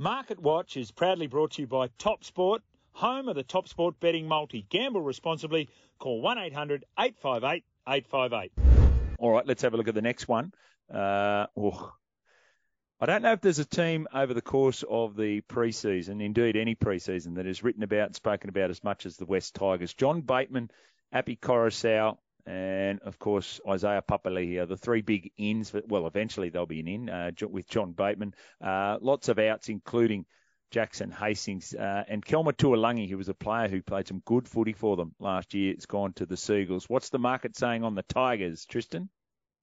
Market Watch is proudly brought to you by Top Sport, home of the Top Sport betting multi. Gamble responsibly. Call 1 800 858 858. All right, let's have a look at the next one. Uh, oh, I don't know if there's a team over the course of the preseason, indeed any preseason, that has written about and spoken about as much as the Wests Tigers. John Bateman, Api Koroisau, and of course Isaiah Papali'i, the three big ins. Well, eventually they'll be an in uh, with John Bateman. Uh, lots of outs, including Jackson Hastings uh, and Kelma Tuilagi, who was a player who played some good footy for them last year. It's gone to the Seagulls. What's the market saying on the Tigers, Tristan?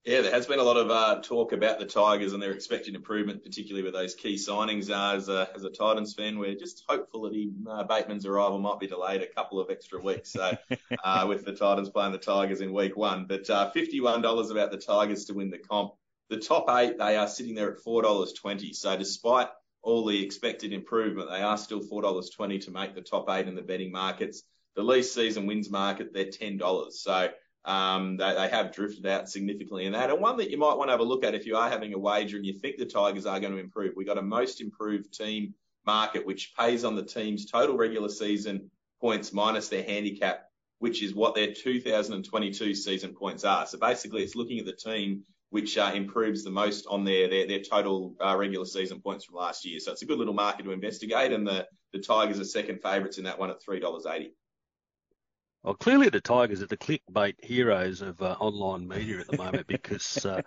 Yeah, there has been a lot of uh, talk about the Tigers and their expected improvement, particularly with those key signings. Uh, as, a, as a Titans fan, we're just hopeful that he, uh, Bateman's arrival might be delayed a couple of extra weeks. So, uh, with the Titans playing the Tigers in week one, but uh, $51 about the Tigers to win the comp. The top eight, they are sitting there at $4.20. So, despite all the expected improvement, they are still $4.20 to make the top eight in the betting markets. The least season wins market, they're $10. So, um, they, they, have drifted out significantly in that. And one that you might want to have a look at if you are having a wager and you think the Tigers are going to improve. We've got a most improved team market, which pays on the team's total regular season points minus their handicap, which is what their 2022 season points are. So basically, it's looking at the team which uh, improves the most on their their, their total uh, regular season points from last year. So it's a good little market to investigate, and the the Tigers are second favourites in that one at three dollars eighty. Well, clearly the Tigers are the clickbait heroes of uh, online media at the moment because uh,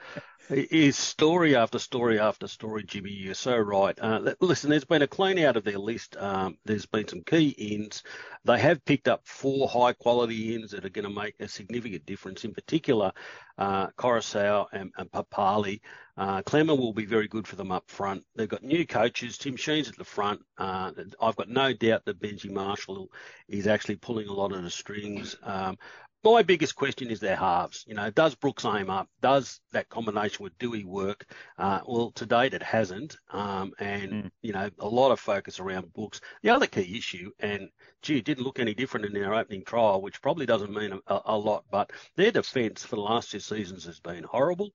is story after story after story, Jimmy. You're so right. Uh, listen, there's been a clean out of their list. Um, there's been some key ins. They have picked up four high quality ins that are going to make a significant difference. In particular, uh, Koroisau and, and Papali'i. Uh, Klemmer will be very good for them up front. They've got new coaches. Tim Sheens at the front. Uh, I've got no doubt that Benji Marshall is actually pulling a lot of the strings. Um, my biggest question is their halves. You know, does Brooks aim up? Does that combination with Doueihi work? Uh, well, to date it hasn't. Um, and, mm. you know, a lot of focus around Brooks. The other key issue, and gee, it didn't look any different in their opening trial, which probably doesn't mean a, a lot, but their defence for the last two seasons has been horrible.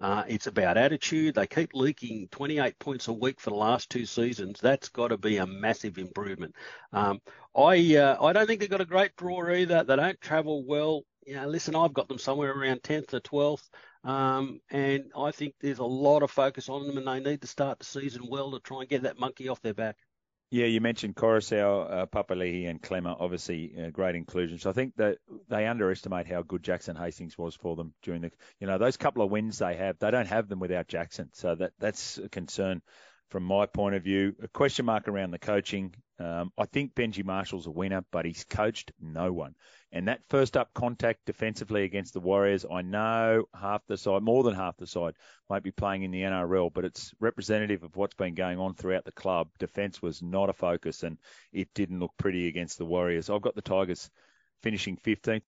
Uh, it's about attitude. They keep leaking 28 points a week for the last two seasons. That's got to be a massive improvement. Um, I uh, I don't think they've got a great draw either. They don't travel well. You know, listen, I've got them somewhere around 10th or 12th, um, and I think there's a lot of focus on them, and they need to start the season well to try and get that monkey off their back. Yeah, you mentioned Koroisau, uh, Papali'i, and Klemmer, obviously uh, great. So I think that they underestimate how good Jackson Hastings was for them during the, you know, those couple of wins they have. They don't have them without Jackson, so that that's a concern from my point of view. A question mark around the coaching. Um, I think Benji Marshall's a winner, but he's coached no one. And that first up contact defensively against the Warriors, I know half the side, more than half the side, might be playing in the NRL, but it's representative of what's been going on throughout the club. Defence was not a focus, and it didn't look pretty against the Warriors. I've got the Tigers finishing 15th.